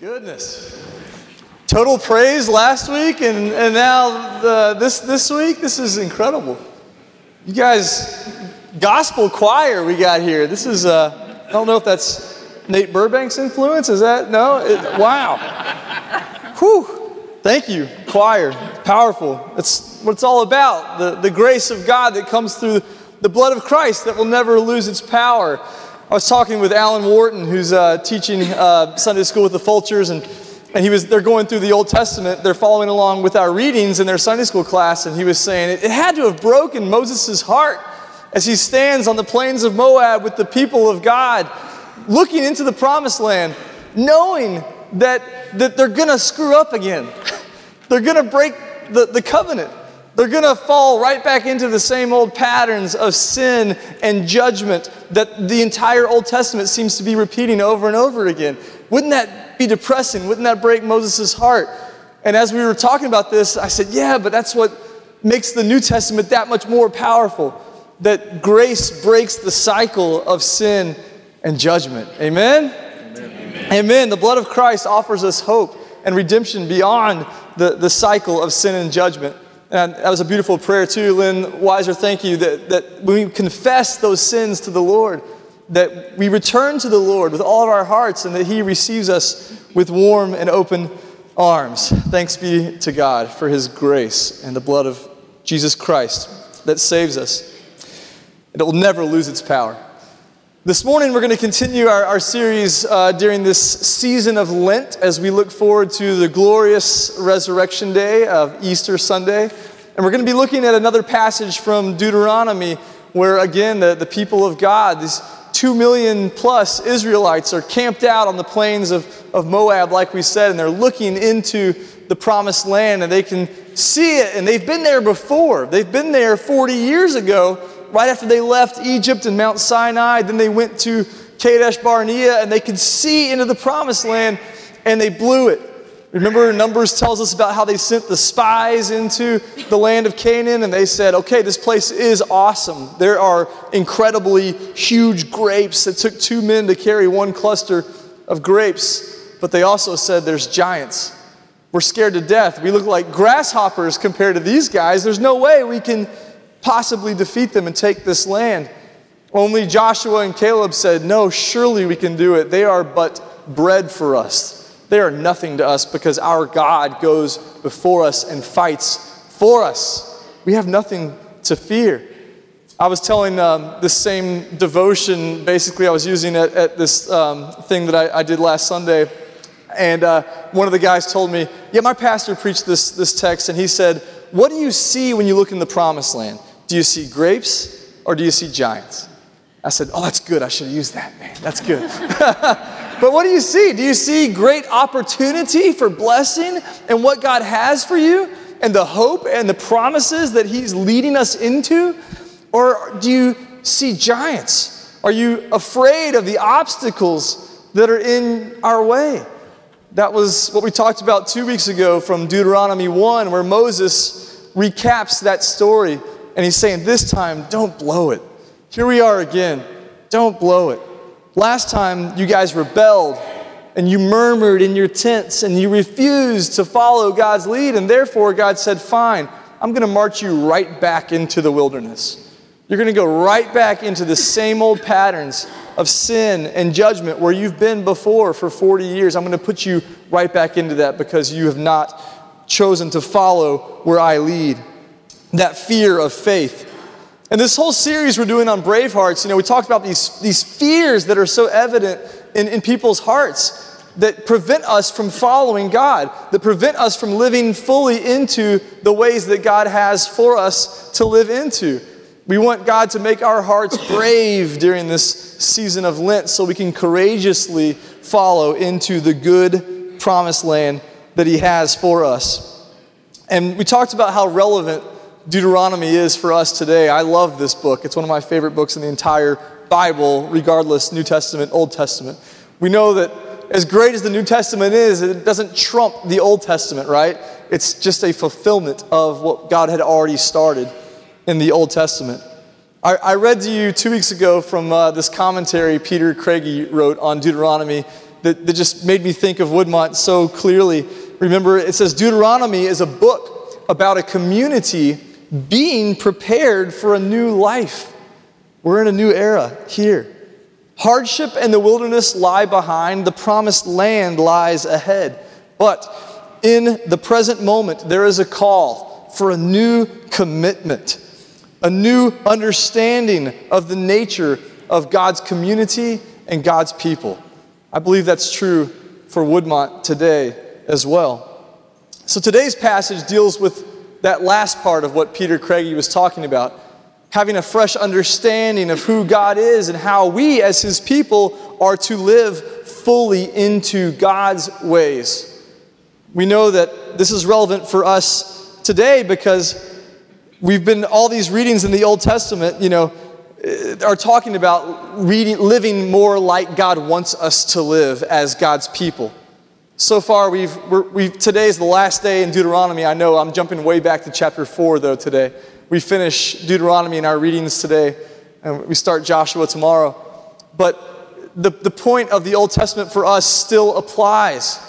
Goodness. Total praise last week and, and now the, this, this week. This is incredible. You guys, gospel choir we got here. This is, uh, I don't know if that's Nate Burbank's influence. Is that? No? It, wow. Whew. Thank you, choir. Powerful. That's what it's all about. The, the grace of God that comes through the blood of Christ that will never lose its power. I was talking with Alan Wharton, who's uh, teaching uh, Sunday school with the Fulchers, and, and he was, they're going through the Old Testament. They're following along with our readings in their Sunday school class, and he was saying it, it had to have broken Moses' heart as he stands on the plains of Moab with the people of God, looking into the promised land, knowing that, that they're going to screw up again. they're going to break the, the covenant. They're going to fall right back into the same old patterns of sin and judgment that the entire Old Testament seems to be repeating over and over again. Wouldn't that be depressing? Wouldn't that break Moses' heart? And as we were talking about this, I said, yeah, but that's what makes the New Testament that much more powerful. That grace breaks the cycle of sin and judgment. Amen? Amen. Amen. The blood of Christ offers us hope and redemption beyond the, the cycle of sin and judgment. And that was a beautiful prayer, too, Lynn Weiser. Thank you. That, that when we confess those sins to the Lord, that we return to the Lord with all of our hearts and that He receives us with warm and open arms. Thanks be to God for His grace and the blood of Jesus Christ that saves us. It will never lose its power. This morning, we're going to continue our, our series uh, during this season of Lent as we look forward to the glorious resurrection day of Easter Sunday. And we're going to be looking at another passage from Deuteronomy where, again, the, the people of God, these two million plus Israelites, are camped out on the plains of, of Moab, like we said, and they're looking into the promised land and they can see it. And they've been there before, they've been there 40 years ago right after they left Egypt and Mount Sinai, then they went to Kadesh Barnea and they could see into the promised land and they blew it. Remember, Numbers tells us about how they sent the spies into the land of Canaan and they said, okay, this place is awesome. There are incredibly huge grapes. It took two men to carry one cluster of grapes, but they also said there's giants. We're scared to death. We look like grasshoppers compared to these guys. There's no way we can possibly defeat them and take this land. Only Joshua and Caleb said, No, surely we can do it. They are but bread for us. They are nothing to us because our God goes before us and fights for us. We have nothing to fear. I was telling um, this same devotion, basically, I was using it at this um, thing that I, I, did last Sunday. And uh, one of the guys told me, Yeah, my pastor preached this, this text, and he said, What do you see when you look in the promised land? Do you see grapes or do you see giants? I said, Oh, that's good. I should have used that, man. That's good. but what do you see? Do you see great opportunity for blessing and what God has for you and the hope and the promises that He's leading us into? Or do you see giants? Are you afraid of the obstacles that are in our way? That was what we talked about two weeks ago from Deuteronomy 1, where Moses recaps that story and he's saying, This time, don't blow it. Here we are again. Don't blow it. Last time, you guys rebelled and you murmured in your tents and you refused to follow God's lead. And therefore, God said, Fine, I'm going to march you right back into the wilderness. You're going to go right back into the same old patterns of sin and judgment where you've been before for 40 years. I'm going to put you right back into that because you have not chosen to follow where I lead that fear of faith. And this whole series we're doing on Bravehearts, you know, we talked about these, these fears that are so evident in, in people's hearts that prevent us from following God, that prevent us from living fully into the ways that God has for us to live into. We want God to make our hearts brave during this season of Lent so we can courageously follow into the good promised land that He has for us. And we talked about how relevant Deuteronomy is for us today. I love this book. It's one of my favorite books in the entire Bible, regardless, New Testament, Old Testament. We know that as great as the New Testament is, it doesn't trump the Old Testament, right? It's just a fulfillment of what God had already started in the Old Testament. I, I read to you two weeks ago from uh, this commentary Peter Craigie wrote on Deuteronomy that, that just made me think of Woodmont so clearly. Remember, it says Deuteronomy is a book about a community being prepared for a new life. We're in a new era here. Hardship and the wilderness lie behind, the promised land lies ahead. But in the present moment, there is a call for a new commitment, a new understanding of the nature of God's community and God's people. I believe that's true for Woodmont today as well. So today's passage deals with that last part of what Peter Craigie was talking about having a fresh understanding of who God is and how we, as His people, are to live fully into God's ways. We know that this is relevant for us today because we've been, all these readings in the Old Testament, you know, eh, are talking about reading, living more like God wants us to live as God's people. So far, we've, we've, today is the last day in Deuteronomy. I know I'm jumping way back to chapter 4, though, today we finish Deuteronomy in our readings today, and we start Joshua tomorrow. But the, the point of the Old Testament for us still applies.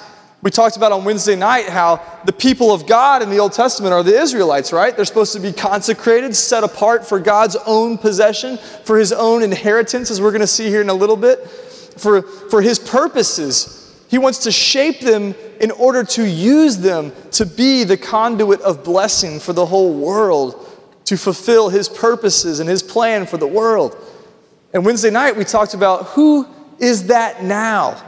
We talked about on Wednesday night how the people of God in the Old Testament are the Israelites, right? They're supposed to be consecrated, set apart for God's own possession, for His own inheritance, as we're going to see here in a little bit, for, for His purposes. He wants to shape them in order to use them to be the conduit of blessing for the whole world to fulfill his purposes and his plan for the world. And Wednesday night, we talked about who is that now?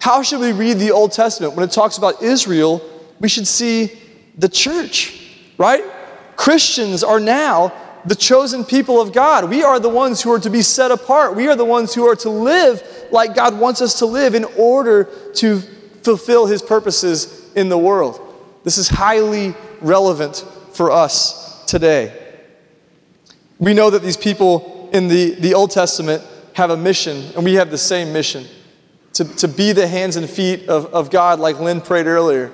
How should we read the Old Testament? When it talks about Israel, we should see the church, right? Christians are now the chosen people of God. We are the ones who are to be set apart. We are the ones who are to live like God wants us to live in order to fulfill his purposes in the world. This is highly relevant for us today. We know that these people in the, the Old Testament have a mission, and we have the same mission to, to be the hands and feet of, of God, like Lynn prayed earlier,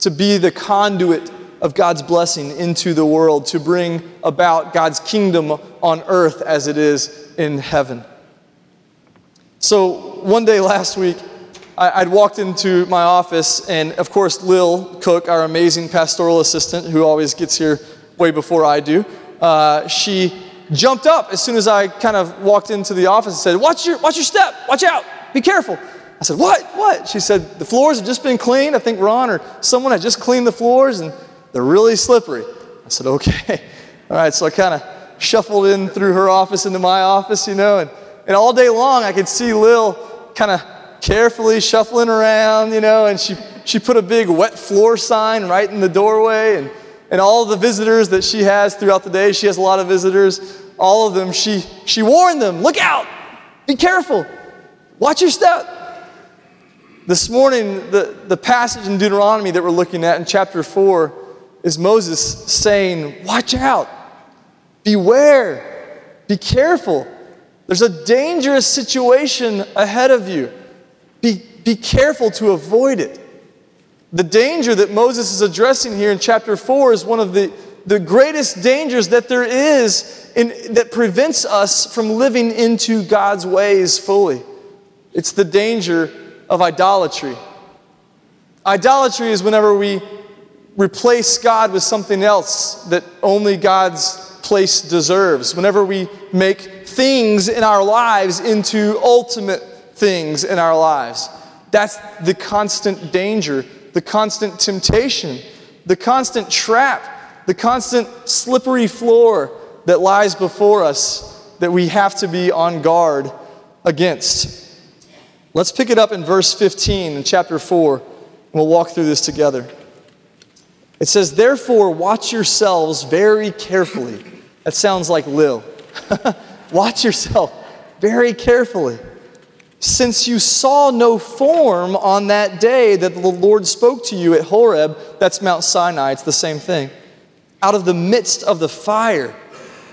to be the conduit of God's blessing into the world, to bring about God's kingdom on earth as it is in heaven. So, one day last week, I, would walked into my office, and of course, Lil Cook, our amazing pastoral assistant, who always gets here way before I do, uh, she jumped up as soon as I kind of walked into the office and said, Watch your, watch your step, watch out, be careful. I said, What? What? She said, The floors have just been cleaned. I think Ron or someone had just cleaned the floors and they're really slippery. I said, Okay. All right, so I kind of shuffled in through her office into my office, you know, and, and all day long I could see Lil kind of carefully shuffling around, you know, and she, she put a big wet floor sign right in the doorway. And and all the visitors that she has throughout the day, she has a lot of visitors, all of them, she, she warned them look out, be careful, watch your step. This morning, the, the passage in Deuteronomy that we're looking at in chapter 4 is Moses saying, Watch out, beware, be careful. There's a dangerous situation ahead of you. Be, be careful to avoid it. The danger that Moses is addressing here in chapter 4 is one of the, the greatest dangers that there is in, that prevents us from living into God's ways fully. It's the danger of idolatry. Idolatry is whenever we replace God with something else that only God's place deserves. Whenever we make things in our lives into ultimate things in our lives. That's the constant danger the constant temptation, the constant trap, the constant slippery floor that lies before us that we have to be on guard against. Let's pick it up in verse 15 in chapter 4, and we'll walk through this together. It says, Therefore, watch yourselves very carefully. That sounds like Lil. watch yourself very carefully since you saw no form on that day that the Lord spoke to you at Horeb, that's Mount Sinai, it's the same thing, out of the midst of the fire,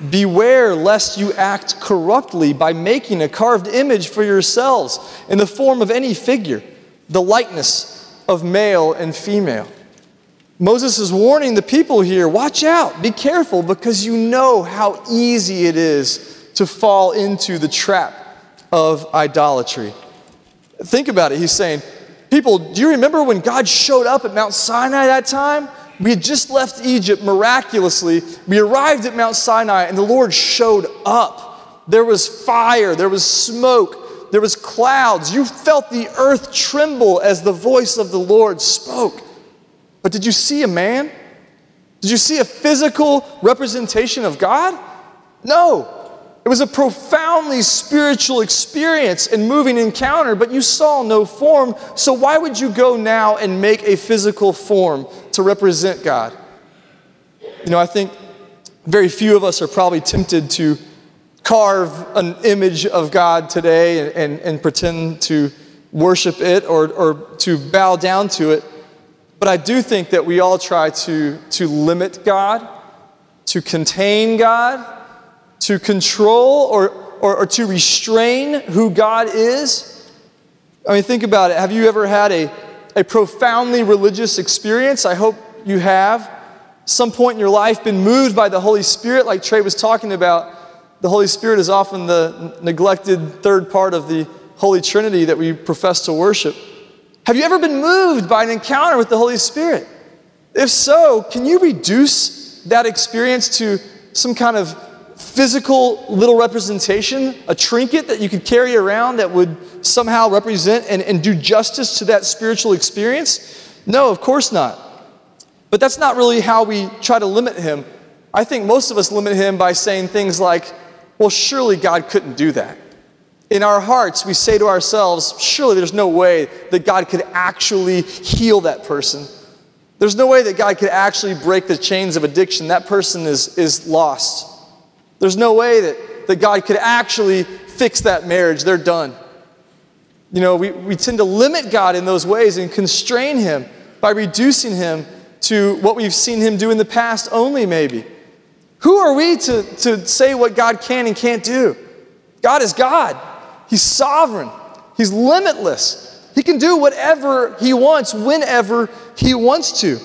beware lest you act corruptly by making a carved image for yourselves in the form of any figure, the likeness of male and female. Moses is warning the people here watch out, be careful, because you know how easy it is to fall into the trap of idolatry. Think about it. He's saying, People, do you remember when God showed up at Mount Sinai that time? We had just left Egypt miraculously. We arrived at Mount Sinai and the Lord showed up. There was fire, there was smoke, there was clouds. You felt the earth tremble as the voice of the Lord spoke. But did you see a man? Did you see a physical representation of God? No. It was a profoundly spiritual experience and moving encounter, but you saw no form. So, why would you go now and make a physical form to represent God? You know, I think very few of us are probably tempted to carve an image of God today and, and, and pretend to worship it or, or to bow down to it. But I do think that we all try to, to limit God, to contain God to control or, or, or, to restrain who God is? I mean, think about it. Have you ever had a, a profoundly religious experience? I hope you have. Some point in your life been moved by the Holy Spirit, like Trey was talking about. The Holy Spirit is often the neglected third part of the Holy Trinity that we profess to worship. Have you ever been moved by an encounter with the Holy Spirit? If so, can you reduce that experience to some kind of physical little representation, a trinket that you could carry around that would somehow represent and, and do justice to that spiritual experience? No, of course not. But that's not really how we try to limit him. I think most of us limit him by saying things like, well, surely God couldn't do that. In our hearts, we say to ourselves, surely there's no way that God could actually heal that person. There's no way that God could actually break the chains of addiction. That person is, is lost. There's no way that, that God could actually fix that marriage. They're done. You know, we, we tend to limit God in those ways and constrain Him by reducing Him to what we've seen Him do in the past only, maybe. Who are we to, to say what God can and can't do? God is God, He's sovereign, He's limitless. He can do whatever He wants, whenever He wants to.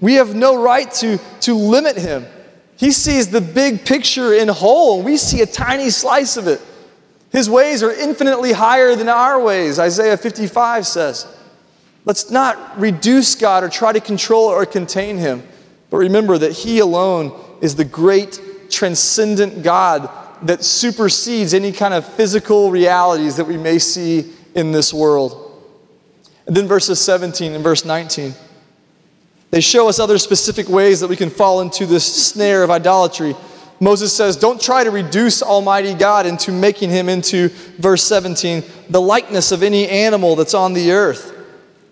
We have no right to, to limit Him. He sees the big picture in whole, we see a tiny slice of it. His ways are infinitely higher than our ways, Isaiah 55 says. Let's not reduce God or try to control or contain him, but remember that he alone is the great transcendent God that supersedes any kind of physical realities that we may see in this world. And then verses 17 and verse 19. They show us other specific ways that we can fall into this snare of idolatry. Moses says, Don't try to reduce Almighty God into making him into, verse 17, the likeness of any animal that's on the earth,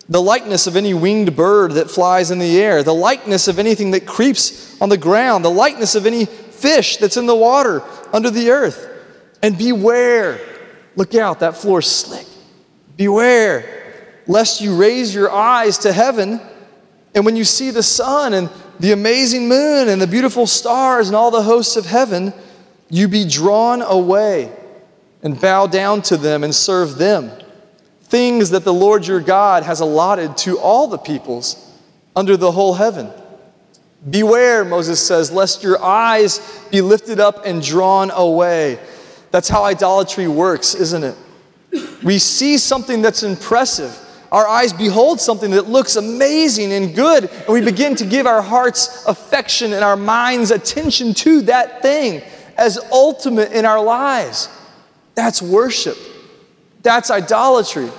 the likeness of any winged bird that flies in the air, the likeness of anything that creeps on the ground, the likeness of any fish that's in the water under the earth. And beware, look out, that floor's slick. Beware, lest you raise your eyes to heaven and when you see the sun and the amazing moon and the beautiful stars and all the hosts of heaven, you be drawn away and bow down to them and serve them. Things that the Lord your God has allotted to all the peoples under the whole heaven. Beware, Moses says, lest your eyes be lifted up and drawn away. That's how idolatry works, isn't it? We see something that's impressive our eyes behold something that looks amazing and good, and we begin to give our hearts affection and our minds attention to that thing as ultimate in our lives. That's worship. That's idolatry.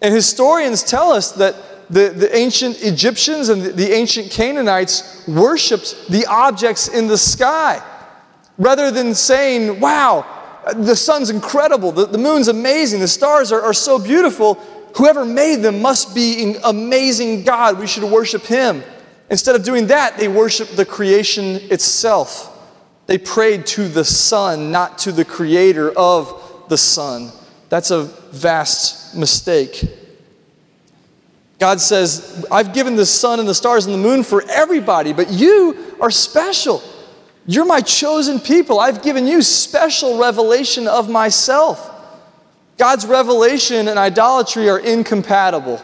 And historians tell us that the, the ancient Egyptians and the, the ancient Canaanites worshiped the objects in the sky rather than saying, Wow, the sun's incredible, the, the moon's amazing, the stars are, are so beautiful. Whoever made them must be an amazing God. We should worship him. Instead of doing that, they worshiped the creation itself. They prayed to the sun, not to the creator of the sun. That's a vast mistake. God says, I've given the sun and the stars and the moon for everybody, but you are special. You're my chosen people. I've given you special revelation of myself. God's revelation and idolatry are incompatible.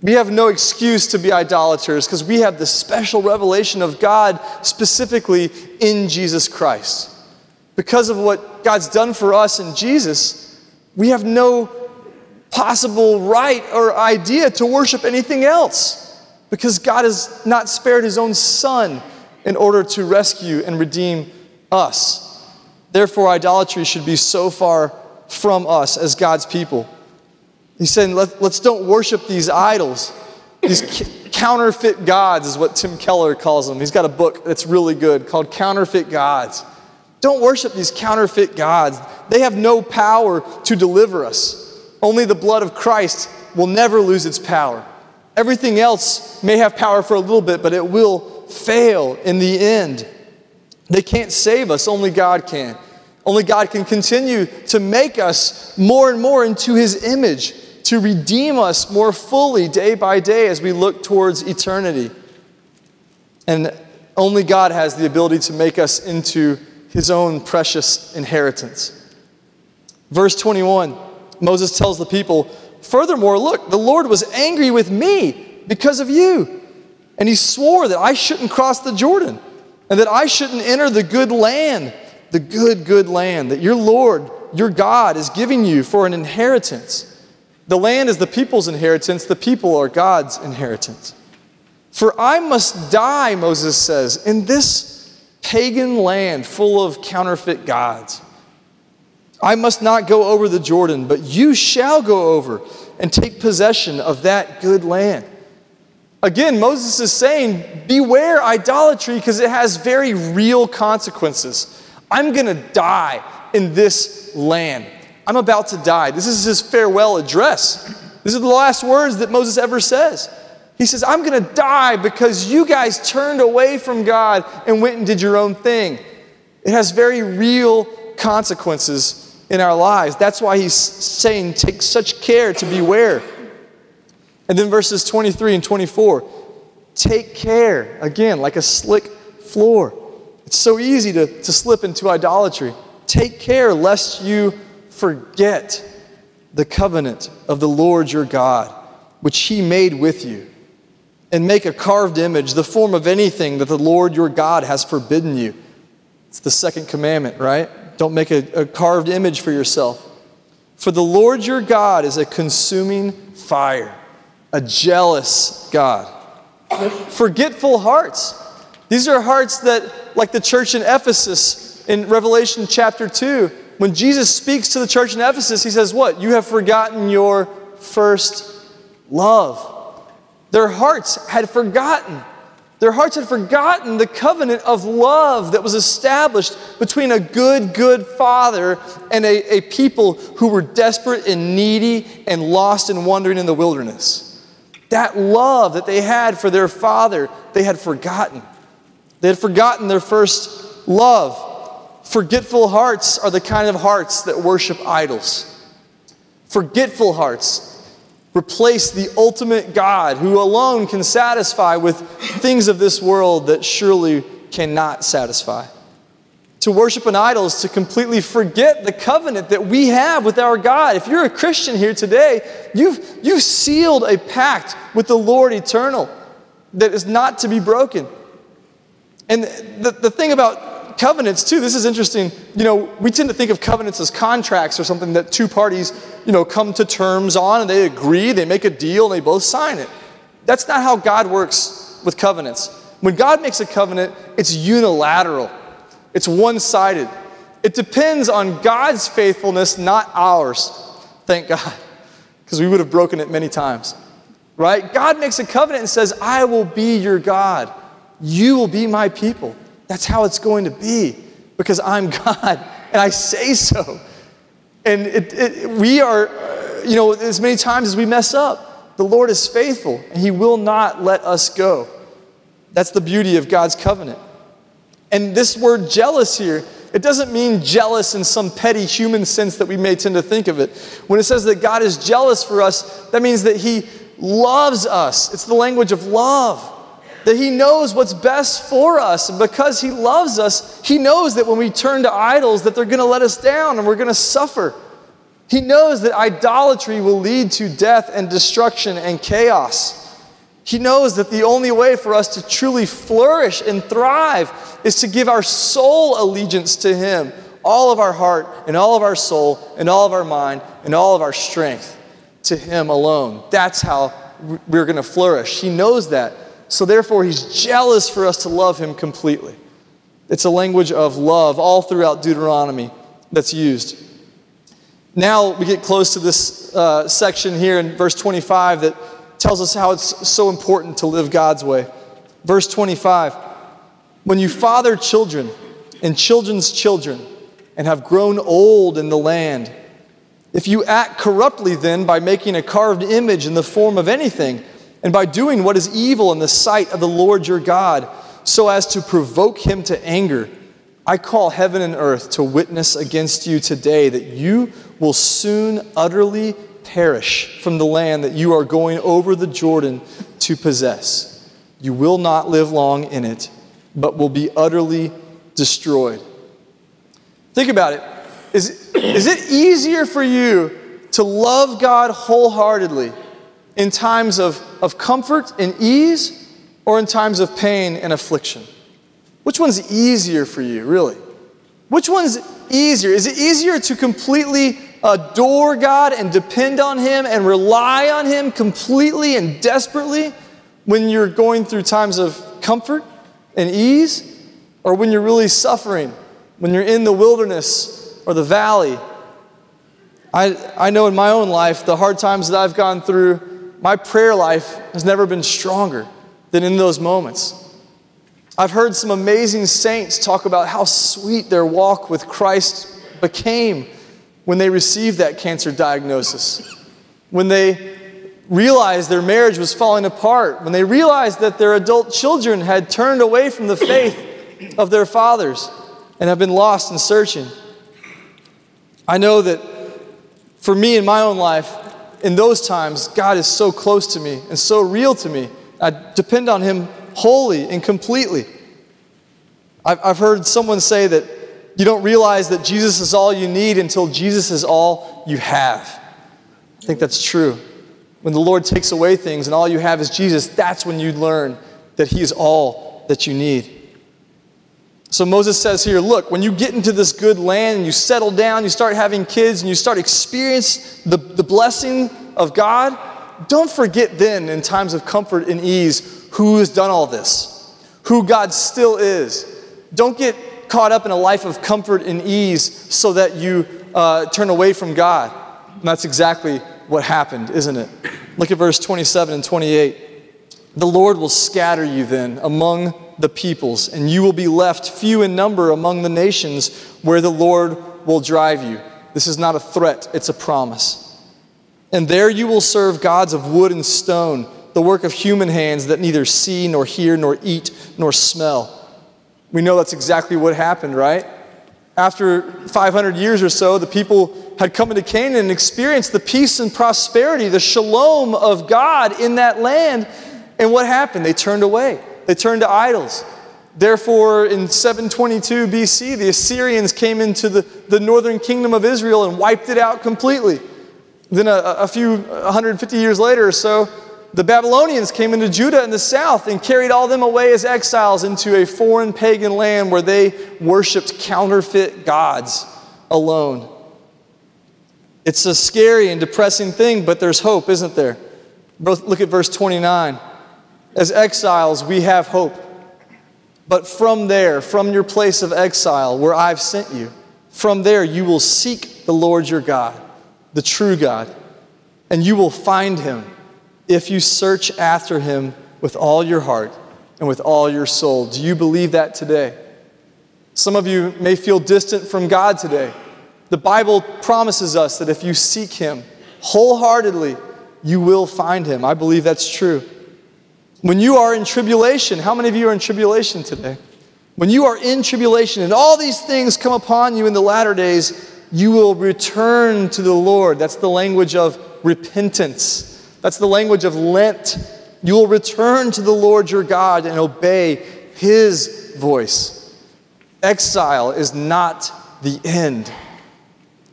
We have no excuse to be idolaters because we have the special revelation of God specifically in Jesus Christ. Because of what God's done for us in Jesus, we have no possible right or idea to worship anything else because God has not spared his own son in order to rescue and redeem us. Therefore, idolatry should be so far from us as God's people. He said, Let, us don't worship these idols. These counterfeit gods is what Tim Keller calls them. He's got a book that's really good called Counterfeit Gods. Don't worship these counterfeit gods. They have no power to deliver us. Only the blood of Christ will never lose its power. Everything else may have power for a little bit, but it will fail in the end. They can't save us, only God can. Only God can continue to make us more and more into His image, to redeem us more fully day by day as we look towards eternity. And only God has the ability to make us into His own precious inheritance. Verse 21, Moses tells the people, Furthermore, look, the Lord was angry with me because of you. And he swore that I shouldn't cross the Jordan and that I shouldn't enter the good land the good, good land that your Lord, your God, is giving you for an inheritance. The land is the people's inheritance, the people are God's inheritance. For I must die, Moses says, in this pagan land full of counterfeit gods. I must not go over the Jordan, but you shall go over and take possession of that good land. Again, Moses is saying, beware idolatry because it has very real consequences. I'm going to die in this land. I'm about to die. This is his farewell address. These are the last words that Moses ever says. He says, I'm going to die because you guys turned away from God and went and did your own thing. It has very real consequences in our lives. That's why he's saying, take such care to beware. And then verses 23 and 24 take care, again, like a slick floor. It's so easy to, to slip into idolatry. Take care lest you forget the covenant of the Lord your God, which he made with you, and make a carved image, the form of anything that the Lord your God has forbidden you. It's the second commandment, right? Don't make a, a carved image for yourself. For the Lord your God is a consuming fire, a jealous God. Forgetful hearts. These are hearts that, like the church in Ephesus in Revelation chapter 2, when Jesus speaks to the church in Ephesus, he says, What? You have forgotten your first love. Their hearts had forgotten. Their hearts had forgotten the covenant of love that was established between a good, good father and a, a people who were desperate and needy and lost and wandering in the wilderness. That love that they had for their father, they had forgotten. They had forgotten their first love. Forgetful hearts are the kind of hearts that worship idols. Forgetful hearts replace the ultimate God who alone can satisfy with things of this world that surely cannot satisfy. To worship an idol is to completely forget the covenant that we have with our God. If you're a Christian here today, you've, you've sealed a pact with the Lord eternal that is not to be broken. And the, the thing about covenants, too, this is interesting. You know, we tend to think of covenants as contracts or something that two parties, you know, come to terms on and they agree, they make a deal, and they both sign it. That's not how God works with covenants. When God makes a covenant, it's unilateral, it's one sided. It depends on God's faithfulness, not ours. Thank God, because we would have broken it many times. Right? God makes a covenant and says, I will be your God. You will be my people. That's how it's going to be because I'm God and I say so. And it, it, we are, you know, as many times as we mess up, the Lord is faithful and He will not let us go. That's the beauty of God's covenant. And this word jealous here, it doesn't mean jealous in some petty human sense that we may tend to think of it. When it says that God is jealous for us, that means that He loves us. It's the language of love that He knows what's best for us. And because He loves us, He knows that when we turn to idols, that they're going to let us down and we're going to suffer. He knows that idolatry will lead to death and destruction and chaos. He knows that the only way for us to truly flourish and thrive is to give our sole allegiance to Him, all of our heart and all of our soul and all of our mind and all of our strength to Him alone. That's how we're going to flourish. He knows that. So, therefore, He's jealous for us to love Him completely. It's a language of love all throughout Deuteronomy that's used. Now we get close to this uh, section here in verse 25 that tells us how it's so important to live God's way. Verse 25 When you father children and children's children and have grown old in the land, if you act corruptly then by making a carved image in the form of anything, and by doing what is evil in the sight of the Lord your God, so as to provoke him to anger, I call heaven and earth to witness against you today that you will soon utterly perish from the land that you are going over the Jordan to possess. You will not live long in it, but will be utterly destroyed. Think about it. Is, is it easier for you to love God wholeheartedly in times of, of comfort and ease or in times of pain and affliction? Which one's easier for you, really? Which one's easier? Is it easier to completely adore God and depend on Him and rely on Him completely and desperately when you're going through times of comfort and ease, or when you're really suffering, when you're in the wilderness or the valley? I, I know in my own life, the hard times that I've gone through, my prayer life has never been stronger than in those moments. I've heard some amazing saints talk about how sweet their walk with Christ became when they received that cancer diagnosis, when they realized their marriage was falling apart, when they realized that their adult children had turned away from the faith of their fathers and have been lost in searching. I know that for me in my own life, in those times, God is so close to me and so real to me. I depend on Him wholly and completely. I've heard someone say that you don't realize that Jesus is all you need until Jesus is all you have. I think that's true. When the Lord takes away things and all you have is Jesus, that's when you learn that He is all that you need. So Moses says here, look, when you get into this good land and you settle down, you start having kids, and you start experience the, the blessing of God, don't forget then, in times of comfort and ease, who has done all this, who God still is. Don't get caught up in a life of comfort and ease so that you uh, turn away from God. And that's exactly what happened, isn't it? Look at verse 27 and 28. The Lord will scatter you then among the peoples, and you will be left few in number among the nations where the Lord will drive you. This is not a threat, it's a promise. And there you will serve gods of wood and stone, the work of human hands that neither see, nor hear, nor eat, nor smell. We know that's exactly what happened, right? After 500 years or so, the people had come into Canaan and experienced the peace and prosperity, the shalom of God in that land. And what happened? They turned away, they turned to idols. Therefore, in 722 BC, the Assyrians came into the, the northern kingdom of Israel and wiped it out completely. Then, a, a few 150 years later or so, the Babylonians came into Judah in the south and carried all them away as exiles into a foreign pagan land where they worshiped counterfeit gods alone. It's a scary and depressing thing, but there's hope, isn't there? Look at verse 29. As exiles, we have hope. But from there, from your place of exile, where I've sent you, from there you will seek the Lord your God, the true God, and you will find him if you search after him with all your heart and with all your soul. Do you believe that today? Some of you may feel distant from God today. The Bible promises us that if you seek him wholeheartedly, you will find him. I believe that's true. When you are in tribulation, how many of you are in tribulation today? When you are in tribulation and all these things come upon you in the latter days, you will return to the Lord. That's the language of repentance. That's the language of Lent. You will return to the Lord your God and obey his voice. Exile is not the end.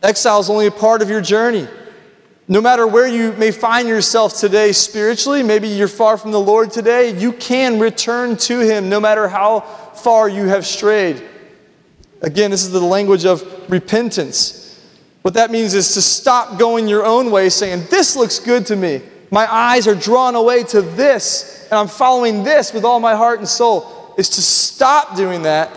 Exile is only a part of your journey. No matter where you may find yourself today spiritually, maybe you're far from the Lord today, you can return to Him no matter how far you have strayed. Again, this is the language of repentance. What that means is to stop going your own way, saying, This looks good to me. My eyes are drawn away to this, and I'm following this with all my heart and soul. Is to stop doing that,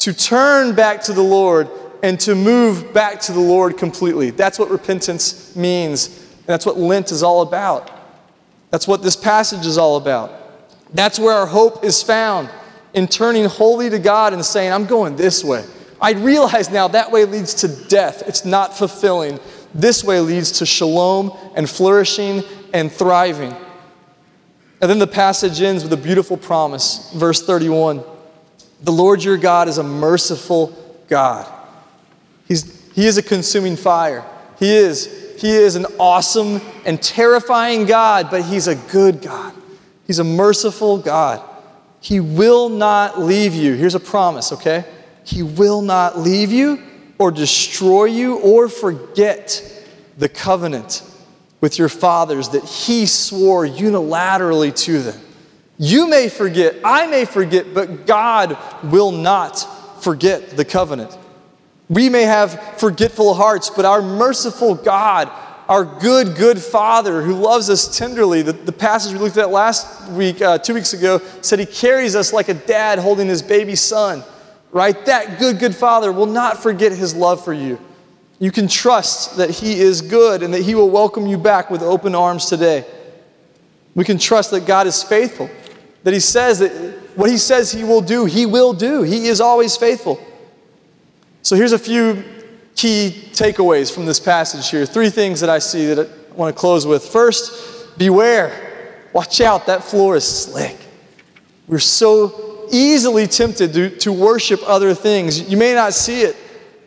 to turn back to the Lord, and to move back to the Lord completely. That's what repentance means, and that's what Lent is all about. That's what this passage is all about. That's where our hope is found in turning wholly to God and saying, I'm going this way. I realize now that way leads to death. It's not fulfilling. This way leads to shalom and flourishing and thriving. And then the passage ends with a beautiful promise. Verse 31 The Lord your God is a merciful God. He's, he is a consuming fire. He is. He is an awesome and terrifying God, but He's a good God. He's a merciful God. He will not leave you. Here's a promise, okay? He will not leave you or destroy you or forget the covenant with your fathers that He swore unilaterally to them. You may forget, I may forget, but God will not forget the covenant. We may have forgetful hearts, but our merciful God, our good, good Father who loves us tenderly, the, the passage we looked at last week, uh, two weeks ago, said He carries us like a dad holding his baby son right? That good, good Father will not forget his love for you. You can trust that he is good and that he will welcome you back with open arms today. We can trust that God is faithful, that he says that what he says he will do, he will do. He is always faithful. So here's a few key takeaways from this passage here. Three things that I see that I want to close with. First, beware. Watch out, that floor is slick. We're so easily tempted to, to worship other things. You may not see it,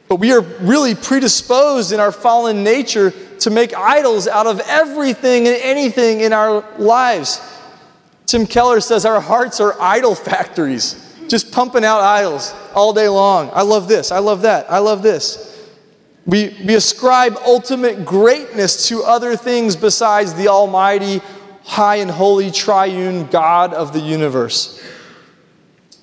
but we are really predisposed in our fallen nature to make idols out of everything and anything in our lives. Tim Keller says our hearts are idol factories, just pumping out idols all day long. I love this, I love that, I love this. We, we ascribe ultimate greatness to other things besides the Almighty, high and holy, triune God of the universe.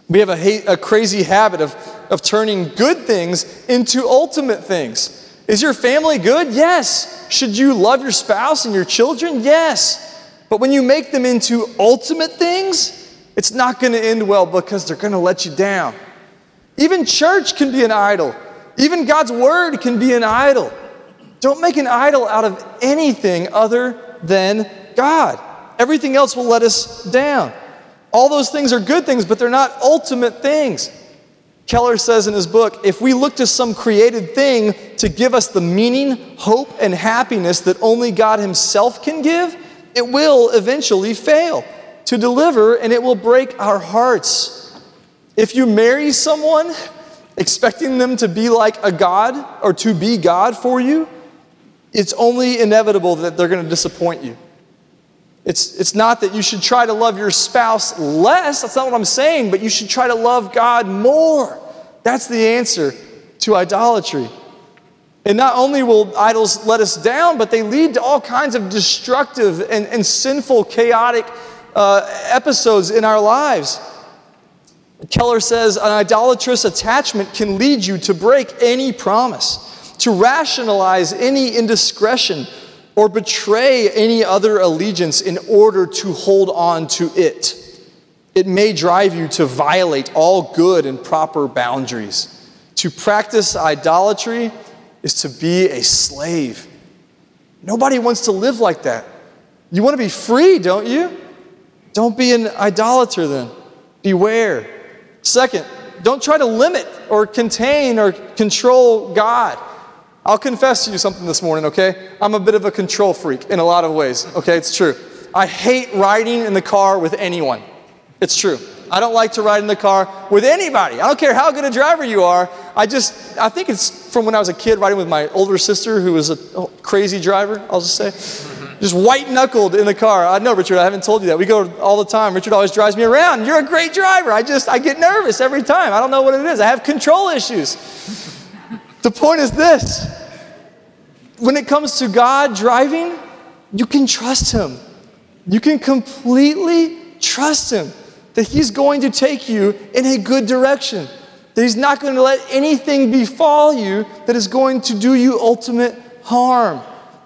We have a, a crazy habit of, of turning good things into ultimate things. Is your family good? Yes. Should you love your spouse and your children? Yes. But when you make them into ultimate things, it's not going to end well because they're going to let you down. Even church can be an idol. Even God's word can be an idol. Don't make an idol out of anything other than God. Everything else will let us down. All those things are good things, but they're not ultimate things. Keller says in his book if we look to some created thing to give us the meaning, hope, and happiness that only God Himself can give, it will eventually fail to deliver and it will break our hearts. If you marry someone expecting them to be like a God or to be God for you, it's only inevitable that they're going to disappoint you. It's, it's not that you should try to love your spouse less, that's not what I'm saying, but you should try to love God more. That's the answer to idolatry. And not only will idols let us down, but they lead to all kinds of destructive and, and sinful, chaotic uh, episodes in our lives. Keller says an idolatrous attachment can lead you to break any promise, to rationalize any indiscretion, or betray any other allegiance in order to hold on to it. It may drive you to violate all good and proper boundaries. To practice idolatry is to be a slave. Nobody wants to live like that. You want to be free, don't you? Don't be an idolater then. Beware. Second, don't try to limit or contain or control God. I'll confess to you something this morning, okay? I'm a bit of a control freak in a lot of ways, okay? It's true. I hate riding in the car with anyone. It's true. I don't like to ride in the car with anybody. I don't care how good a driver you are. I just, I think it's from when I was a kid riding with my older sister who was a crazy driver, I'll just say. Just white knuckled in the car. I know, Richard, I haven't told you that. We go all the time. Richard always drives me around. You're a great driver. I just, I get nervous every time. I don't know what it is. I have control issues. The point is this when it comes to God driving, you can trust Him. You can completely trust Him that He's going to take you in a good direction. that He's not going to let anything befall you that is going to do you ultimate harm.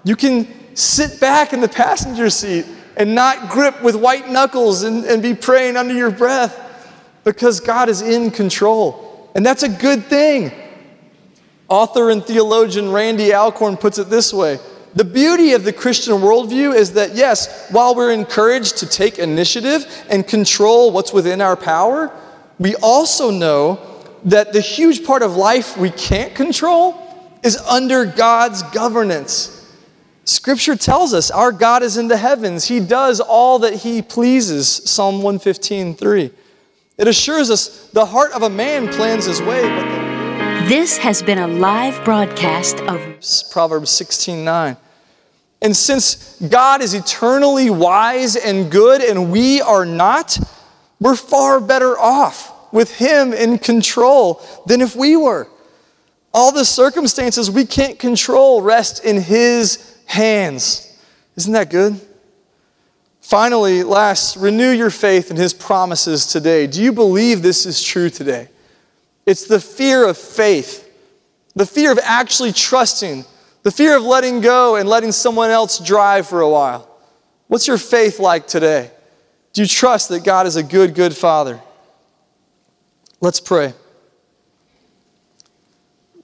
You can sit back in the passenger seat and not grip with white knuckles and, and be praying under your breath because God is in control. And that's a good thing. Author and theologian Randy Alcorn puts it this way The beauty of the Christian worldview is that, yes, while we're encouraged to take initiative and control what's within our power, we also know that the huge part of life we can't control is under God's governance. Scripture tells us our God is in the heavens. He does all that he pleases. Psalm 115, 3. It assures us the heart of a man plans his way, but the... This has been a live broadcast of Proverbs 16, 9. And since God is eternally wise and good and we are not, we're far better off with Him in control than if we were. All the circumstances we can't control rest in His hands. Isn't that good? Finally, last, renew your faith in his promises today. Do you believe this is true today? It's the fear of faith, the fear of actually trusting, the fear of letting go and letting someone else drive for a while. What's your faith like today? Do you trust that God is a good, good father? Let's pray.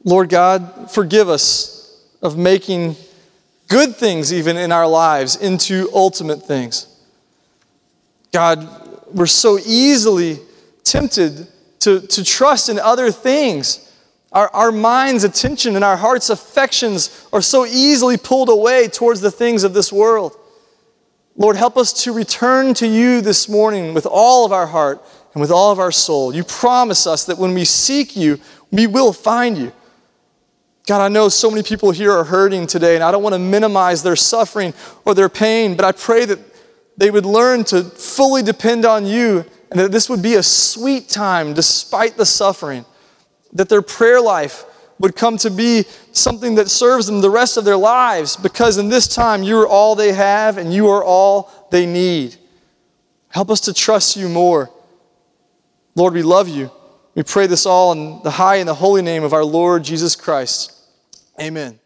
Lord God, forgive us of making good things, even in our lives, into ultimate things. God, we're so easily tempted to, to trust in other things. Our, our mind's attention and our heart's affections are so easily pulled away towards the things of this world. Lord, help us to return to you this morning with all of our heart and with all of our soul. You promise us that when we seek you, we will find you. God, I know so many people here are hurting today, and I don't want to minimize their suffering or their pain, but I pray that they would learn to fully depend on you and that this would be a sweet time despite the suffering. That their prayer life would come to be something that serves them the rest of their lives because in this time you are all they have and you are all they need. Help us to trust you more. Lord, we love you. We pray this all in the high and the holy name of our Lord Jesus Christ. Amen.